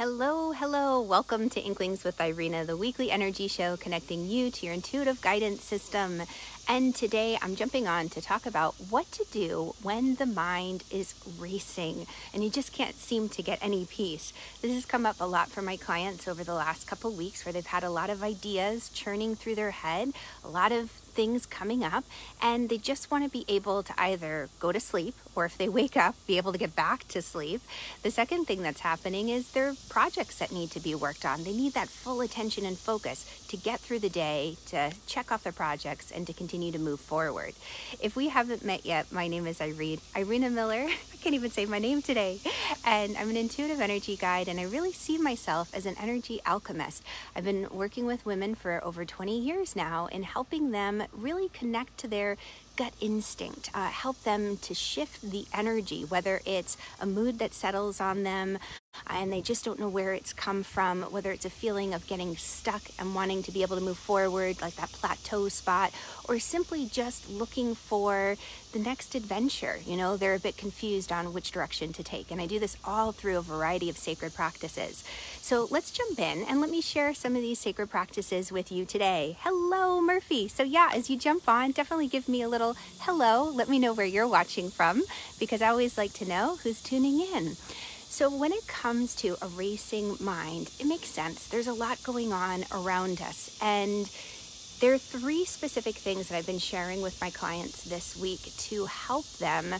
Hello, hello. Welcome to Inklings with Irena, the weekly energy show connecting you to your intuitive guidance system. And today I'm jumping on to talk about what to do when the mind is racing and you just can't seem to get any peace. This has come up a lot for my clients over the last couple weeks where they've had a lot of ideas churning through their head, a lot of things coming up and they just want to be able to either go to sleep or if they wake up be able to get back to sleep. The second thing that's happening is there are projects that need to be worked on. They need that full attention and focus to get through the day to check off the projects and to continue to move forward. If we haven't met yet my name is irene Irena Miller. I can't even say my name today. And i'm an intuitive energy guide and i really see myself as an energy alchemist. I've been working with women for over 20 years now in helping them really connect to their gut instinct, uh, help them to shift the energy, whether it's a mood that settles on them, and they just don't know where it's come from, whether it's a feeling of getting stuck and wanting to be able to move forward, like that plateau spot, or simply just looking for the next adventure. You know, they're a bit confused on which direction to take. And I do this all through a variety of sacred practices. So let's jump in and let me share some of these sacred practices with you today. Hello, Murphy. So, yeah, as you jump on, definitely give me a little hello. Let me know where you're watching from because I always like to know who's tuning in. So, when it comes to a racing mind, it makes sense. There's a lot going on around us. And there are three specific things that I've been sharing with my clients this week to help them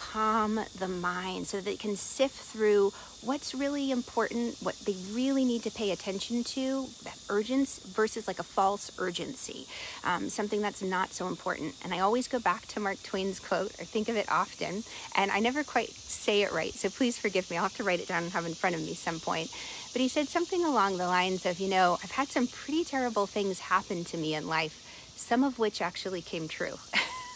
calm the mind so that it can sift through what's really important, what they really need to pay attention to, that urgency versus like a false urgency, um, something that's not so important. And I always go back to Mark Twain's quote, or think of it often, and I never quite say it right, so please forgive me. I'll have to write it down and have it in front of me some point. But he said something along the lines of, you know, I've had some pretty terrible things happen to me in life, some of which actually came true.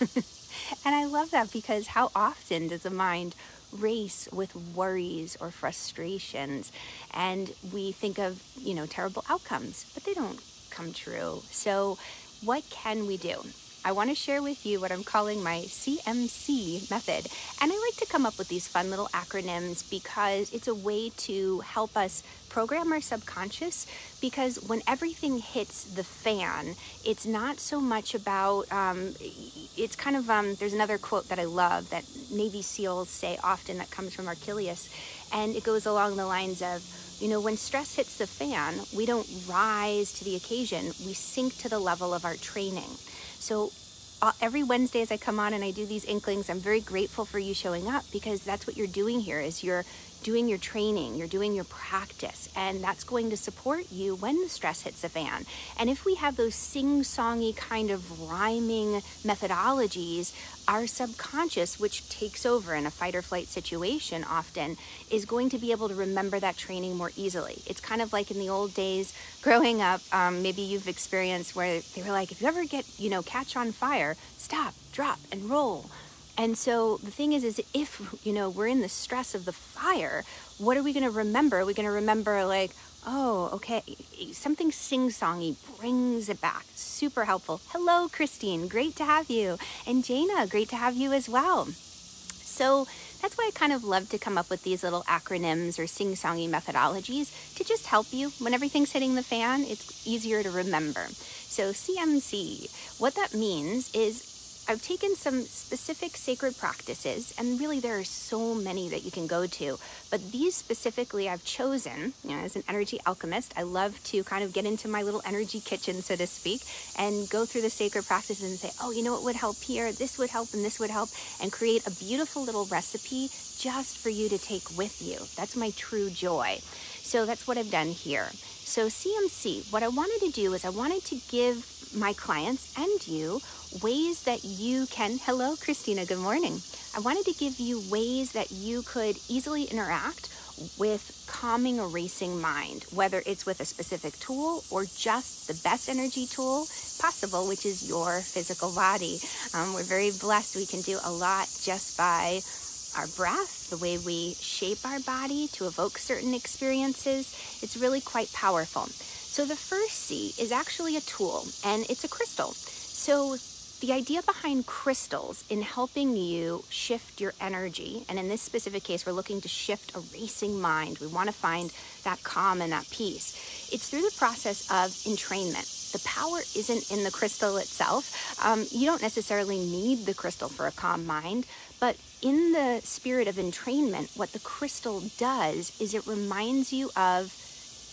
and I love that because how often does the mind race with worries or frustrations? And we think of you know terrible outcomes but they don't come true. So what can we do I want to share with you what I'm calling my CMC method. And I like to come up with these fun little acronyms because it's a way to help us program our subconscious because when everything hits the fan, it's not so much about, um, it's kind of, um, there's another quote that I love that Navy SEALs say often that comes from Archilochus, and it goes along the lines of, you know, when stress hits the fan, we don't rise to the occasion, we sink to the level of our training. So uh, every Wednesday as I come on and I do these inklings, I'm very grateful for you showing up because that's what you're doing here is you're doing your training, you're doing your practice, and that's going to support you when the stress hits the fan. And if we have those sing-songy kind of rhyming methodologies, our subconscious, which takes over in a fight or flight situation often, is going to be able to remember that training more easily. It's kind of like in the old days growing up, um, maybe you've experienced where they were like, if you ever get, you know, catch on fire, stop, drop, and roll and so the thing is, is if, you know, we're in the stress of the fire, what are we going to remember? Are we going to remember like, oh, okay, something sing-songy brings it back. Super helpful. Hello, Christine. Great to have you. And Jana, great to have you as well. So that's why I kind of love to come up with these little acronyms or sing-songy methodologies to just help you when everything's hitting the fan. It's easier to remember. So CMC, what that means is I've taken some specific sacred practices, and really there are so many that you can go to, but these specifically I've chosen, you know, as an energy alchemist, I love to kind of get into my little energy kitchen, so to speak, and go through the sacred practices and say, oh, you know what would help here, this would help, and this would help, and create a beautiful little recipe just for you to take with you. That's my true joy. So that's what I've done here. So CMC, what I wanted to do is I wanted to give my clients and you ways that you can. Hello, Christina, good morning. I wanted to give you ways that you could easily interact with calming a racing mind, whether it's with a specific tool or just the best energy tool possible, which is your physical body. Um, we're very blessed. We can do a lot just by our breath, the way we shape our body to evoke certain experiences. It's really quite powerful. So, the first C is actually a tool and it's a crystal. So, the idea behind crystals in helping you shift your energy, and in this specific case, we're looking to shift a racing mind. We want to find that calm and that peace. It's through the process of entrainment. The power isn't in the crystal itself. Um, you don't necessarily need the crystal for a calm mind, but in the spirit of entrainment, what the crystal does is it reminds you of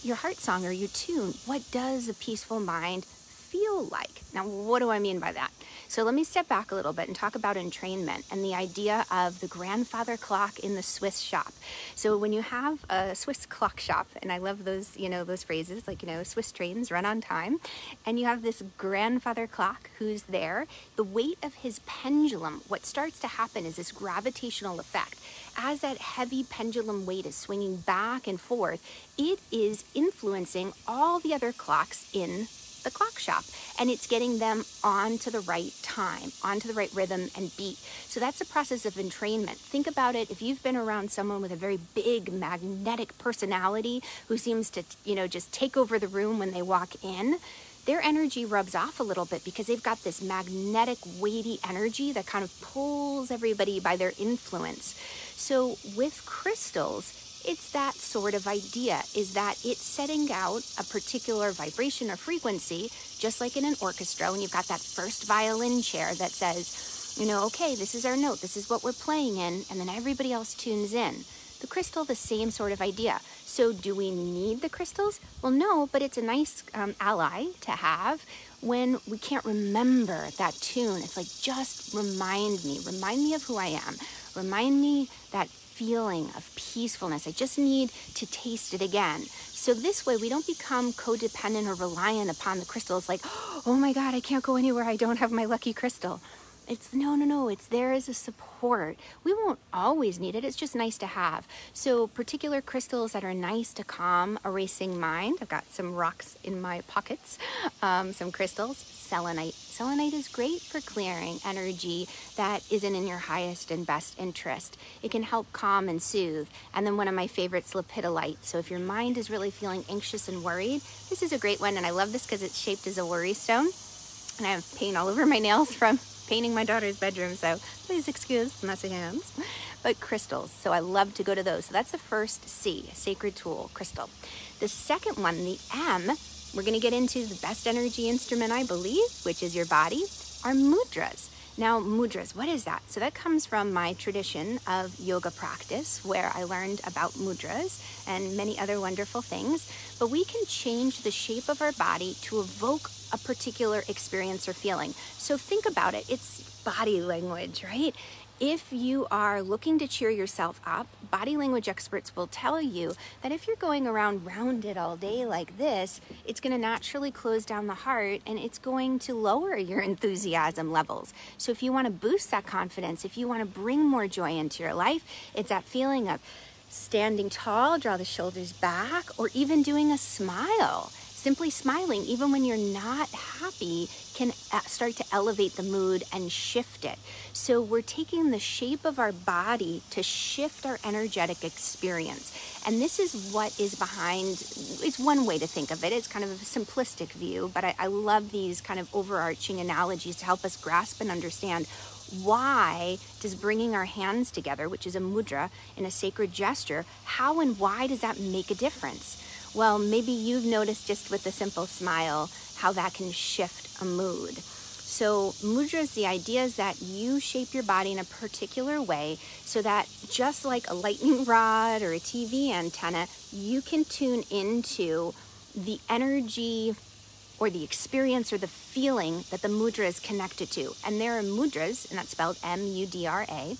your heart song or your tune. What does a peaceful mind feel like? Now, what do I mean by that? So let me step back a little bit and talk about entrainment and the idea of the grandfather clock in the Swiss shop. So when you have a Swiss clock shop, and I love those, you know, those phrases like, you know, Swiss trains run on time, and you have this grandfather clock who's there, the weight of his pendulum, what starts to happen is this gravitational effect. As that heavy pendulum weight is swinging back and forth, it is influencing all the other clocks in the clock shop and it's getting them onto the right time, onto the right rhythm and beat. So that's a process of entrainment. Think about it if you've been around someone with a very big magnetic personality who seems to, you know, just take over the room when they walk in their energy rubs off a little bit because they've got this magnetic, weighty energy that kind of pulls everybody by their influence. So, with crystals, it's that sort of idea is that it's setting out a particular vibration or frequency, just like in an orchestra when you've got that first violin chair that says, you know, okay, this is our note, this is what we're playing in, and then everybody else tunes in. The crystal, the same sort of idea. So, do we need the crystals? Well, no, but it's a nice um, ally to have when we can't remember that tune. It's like, just remind me, remind me of who I am, remind me that feeling of peacefulness. I just need to taste it again. So this way we don't become codependent or reliant upon the crystals like, oh my God, I can't go anywhere. I don't have my lucky crystal. It's no, no, no. It's there as a support. We won't always need it. It's just nice to have. So, particular crystals that are nice to calm a racing mind. I've got some rocks in my pockets, um, some crystals. Selenite. Selenite is great for clearing energy that isn't in your highest and best interest. It can help calm and soothe. And then one of my favorites, lepidolite. So, if your mind is really feeling anxious and worried, this is a great one. And I love this because it's shaped as a worry stone. And I have paint all over my nails from painting my daughter's bedroom, so please excuse the messy hands. But crystals, so I love to go to those. So that's the first C, sacred tool, crystal. The second one, the M, we're going to get into the best energy instrument, I believe, which is your body, are mudras. Now, mudras, what is that? So, that comes from my tradition of yoga practice where I learned about mudras and many other wonderful things. But we can change the shape of our body to evoke a particular experience or feeling. So, think about it it's body language, right? If you are looking to cheer yourself up, body language experts will tell you that if you're going around rounded all day like this, it's going to naturally close down the heart and it's going to lower your enthusiasm levels. So, if you want to boost that confidence, if you want to bring more joy into your life, it's that feeling of standing tall, draw the shoulders back, or even doing a smile Simply smiling, even when you're not happy, can uh, start to elevate the mood and shift it. So, we're taking the shape of our body to shift our energetic experience. And this is what is behind, it's one way to think of it. It's kind of a simplistic view, but I, I love these kind of overarching analogies to help us grasp and understand why does bringing our hands together, which is a mudra in a sacred gesture, how and why does that make a difference? Well, maybe you've noticed just with a simple smile how that can shift a mood. So, mudras, the idea is that you shape your body in a particular way so that just like a lightning rod or a TV antenna, you can tune into the energy or the experience or the feeling that the mudra is connected to. And there are mudras, and that's spelled M U D R A,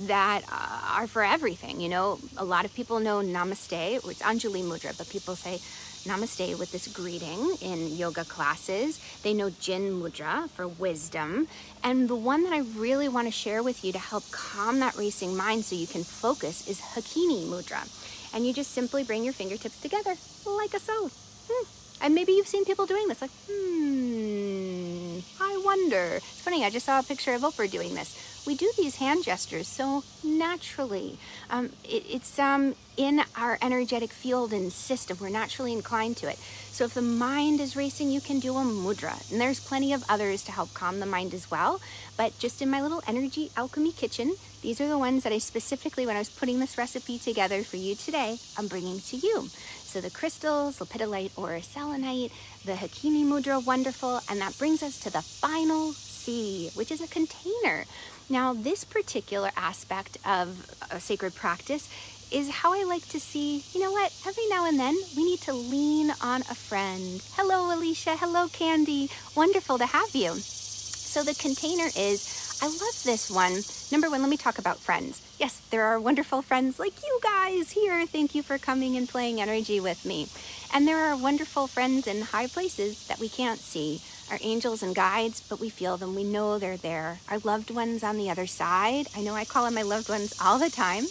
that uh, are for everything. You know, a lot of people know Namaste, it's Anjali Mudra, but people say Namaste with this greeting in yoga classes. They know Jin Mudra for wisdom. And the one that I really want to share with you to help calm that racing mind so you can focus is Hakini Mudra. And you just simply bring your fingertips together like a so. Hmm. And maybe you've seen people doing this, like, hmm, I wonder. It's funny, I just saw a picture of Oprah doing this we do these hand gestures so naturally. Um, it, it's um, in our energetic field and system. We're naturally inclined to it. So if the mind is racing, you can do a mudra. And there's plenty of others to help calm the mind as well. But just in my little energy alchemy kitchen, these are the ones that I specifically, when I was putting this recipe together for you today, I'm bringing to you. So the crystals, lepidolite or selenite, the Hakini Mudra, wonderful. And that brings us to the final C, which is a container. Now, this particular aspect of a sacred practice is how I like to see, you know what, every now and then we need to lean on a friend. Hello, Alicia. Hello, Candy. Wonderful to have you. So the container is, I love this one. Number one, let me talk about friends. Yes, there are wonderful friends like you guys here. Thank you for coming and playing energy with me. And there are wonderful friends in high places that we can't see our angels and guides, but we feel them. We know they're there. Our loved ones on the other side. I know I call them my loved ones all the time.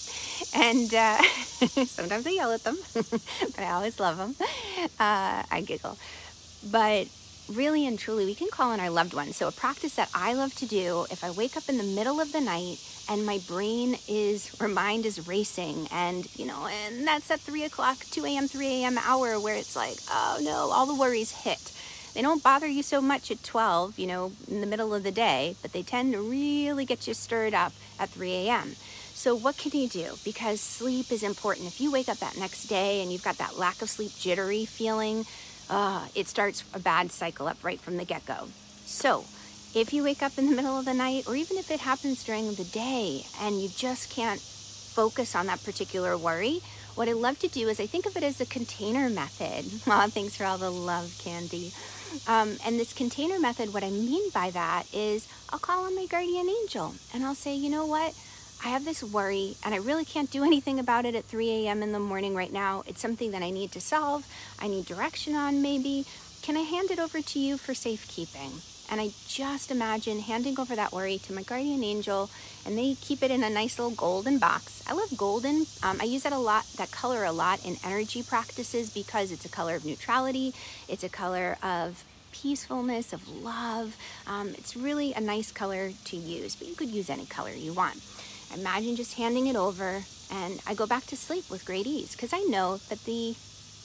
And uh, sometimes I yell at them, but I always love them. Uh, I giggle. But really and truly, we can call on our loved ones. So, a practice that I love to do if I wake up in the middle of the night and my brain is, or mind is racing, and you know, and that's at 3 o'clock, 2 a.m., 3 a.m. hour where it's like, oh no, all the worries hit. They don't bother you so much at 12, you know, in the middle of the day, but they tend to really get you stirred up at 3 a.m. So, what can you do? Because sleep is important. If you wake up that next day and you've got that lack of sleep, jittery feeling, uh, it starts a bad cycle up right from the get go. So, if you wake up in the middle of the night, or even if it happens during the day and you just can't focus on that particular worry, what I love to do is I think of it as a container method. Aw, thanks for all the love, Candy. Um, and this container method, what I mean by that is I'll call on my guardian angel and I'll say, you know what? I have this worry and I really can't do anything about it at 3 a.m. in the morning right now. It's something that I need to solve. I need direction on maybe. Can I hand it over to you for safekeeping? And I just imagine handing over that worry to my guardian angel, and they keep it in a nice little golden box. I love golden. Um, I use that a lot, that color a lot in energy practices because it's a color of neutrality. It's a color of peacefulness, of love. Um, it's really a nice color to use, but you could use any color you want. Imagine just handing it over, and I go back to sleep with great ease because I know that the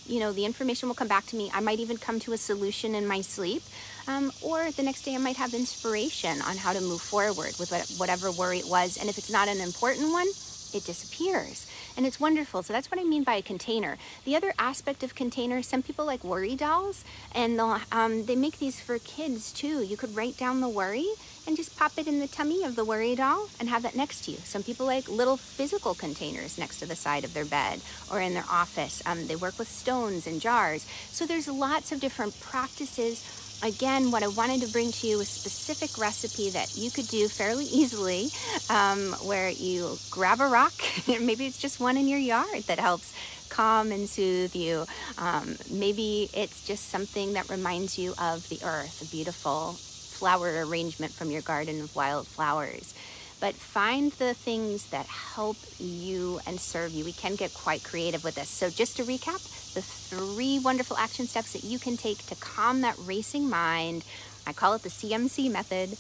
you know the information will come back to me. I might even come to a solution in my sleep um, or the next day i might have inspiration on how to move forward with whatever worry it was. And if it's not an important one it disappears and it's wonderful. So that's what I mean by a container. The other aspect of containers, some people like worry dolls, and um, they make these for kids too. You could write down the worry and just pop it in the tummy of the worry doll and have that next to you. Some people like little physical containers next to the side of their bed or in their office. Um, they work with stones and jars. So there's lots of different practices again, what I wanted to bring to you a specific recipe that you could do fairly easily, um, where you grab a rock, maybe it's just one in your yard that helps calm and soothe you. Um, maybe it's just something that reminds you of the earth, a beautiful flower arrangement from your garden of wild flowers but find the things that help you and serve you. We can get quite creative with this. So, just to recap, the three wonderful action steps that you can take to calm that racing mind. I call it the CMC method,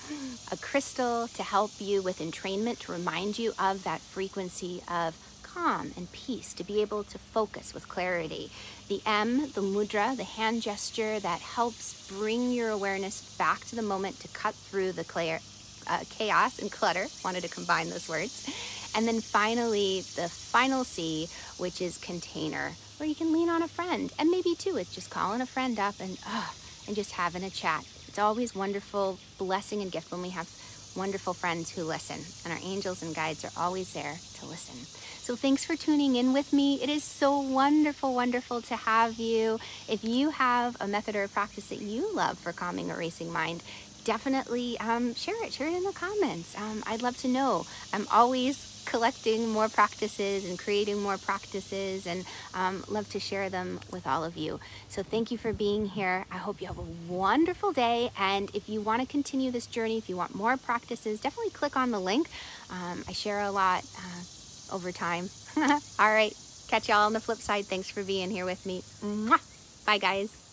a crystal to help you with entrainment, to remind you of that frequency of calm and peace, to be able to focus with clarity. The M, the mudra, the hand gesture that helps bring your awareness back to the moment to cut through the clear, uh, chaos and clutter. Wanted to combine those words. And then finally, the final C, which is container, where you can lean on a friend. And maybe too, it's just calling a friend up and, uh, and just having a chat. It's always wonderful blessing and gift when we have wonderful friends who listen. And our angels and guides are always there to listen. So thanks for tuning in with me. It is so wonderful, wonderful to have you. If you have a method or a practice that you love for calming a racing mind, definitely um, share it. Share it in the comments. Um, I'd love to know. I'm always collecting more practices and creating more practices and um, love to share them with all of you. So thank you for being here. I hope you have a wonderful day. And if you want to continue this journey, if you want more practices, definitely click on the link. Um, I share a lot uh, over time. all right. Catch y'all on the flip side. Thanks for being here with me. Mwah. Bye, guys.